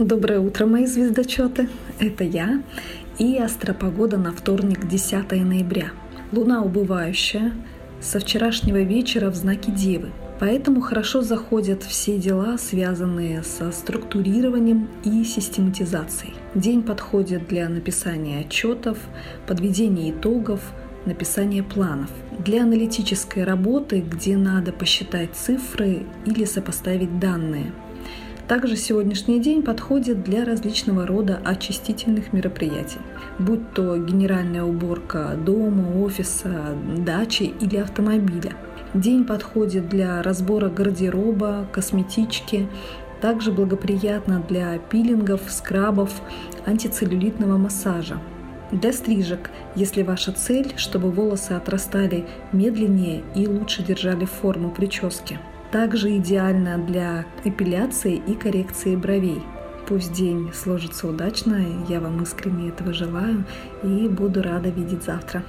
Доброе утро, мои звездочеты! Это я и астропогода на вторник, 10 ноября. Луна убывающая, со вчерашнего вечера в знаке Девы. Поэтому хорошо заходят все дела, связанные со структурированием и систематизацией. День подходит для написания отчетов, подведения итогов, написания планов. Для аналитической работы, где надо посчитать цифры или сопоставить данные – также сегодняшний день подходит для различного рода очистительных мероприятий, будь то генеральная уборка дома, офиса, дачи или автомобиля. День подходит для разбора гардероба, косметички, также благоприятно для пилингов, скрабов, антицеллюлитного массажа. Для стрижек, если ваша цель, чтобы волосы отрастали медленнее и лучше держали форму прически – также идеально для эпиляции и коррекции бровей. Пусть день сложится удачно, я вам искренне этого желаю и буду рада видеть завтра.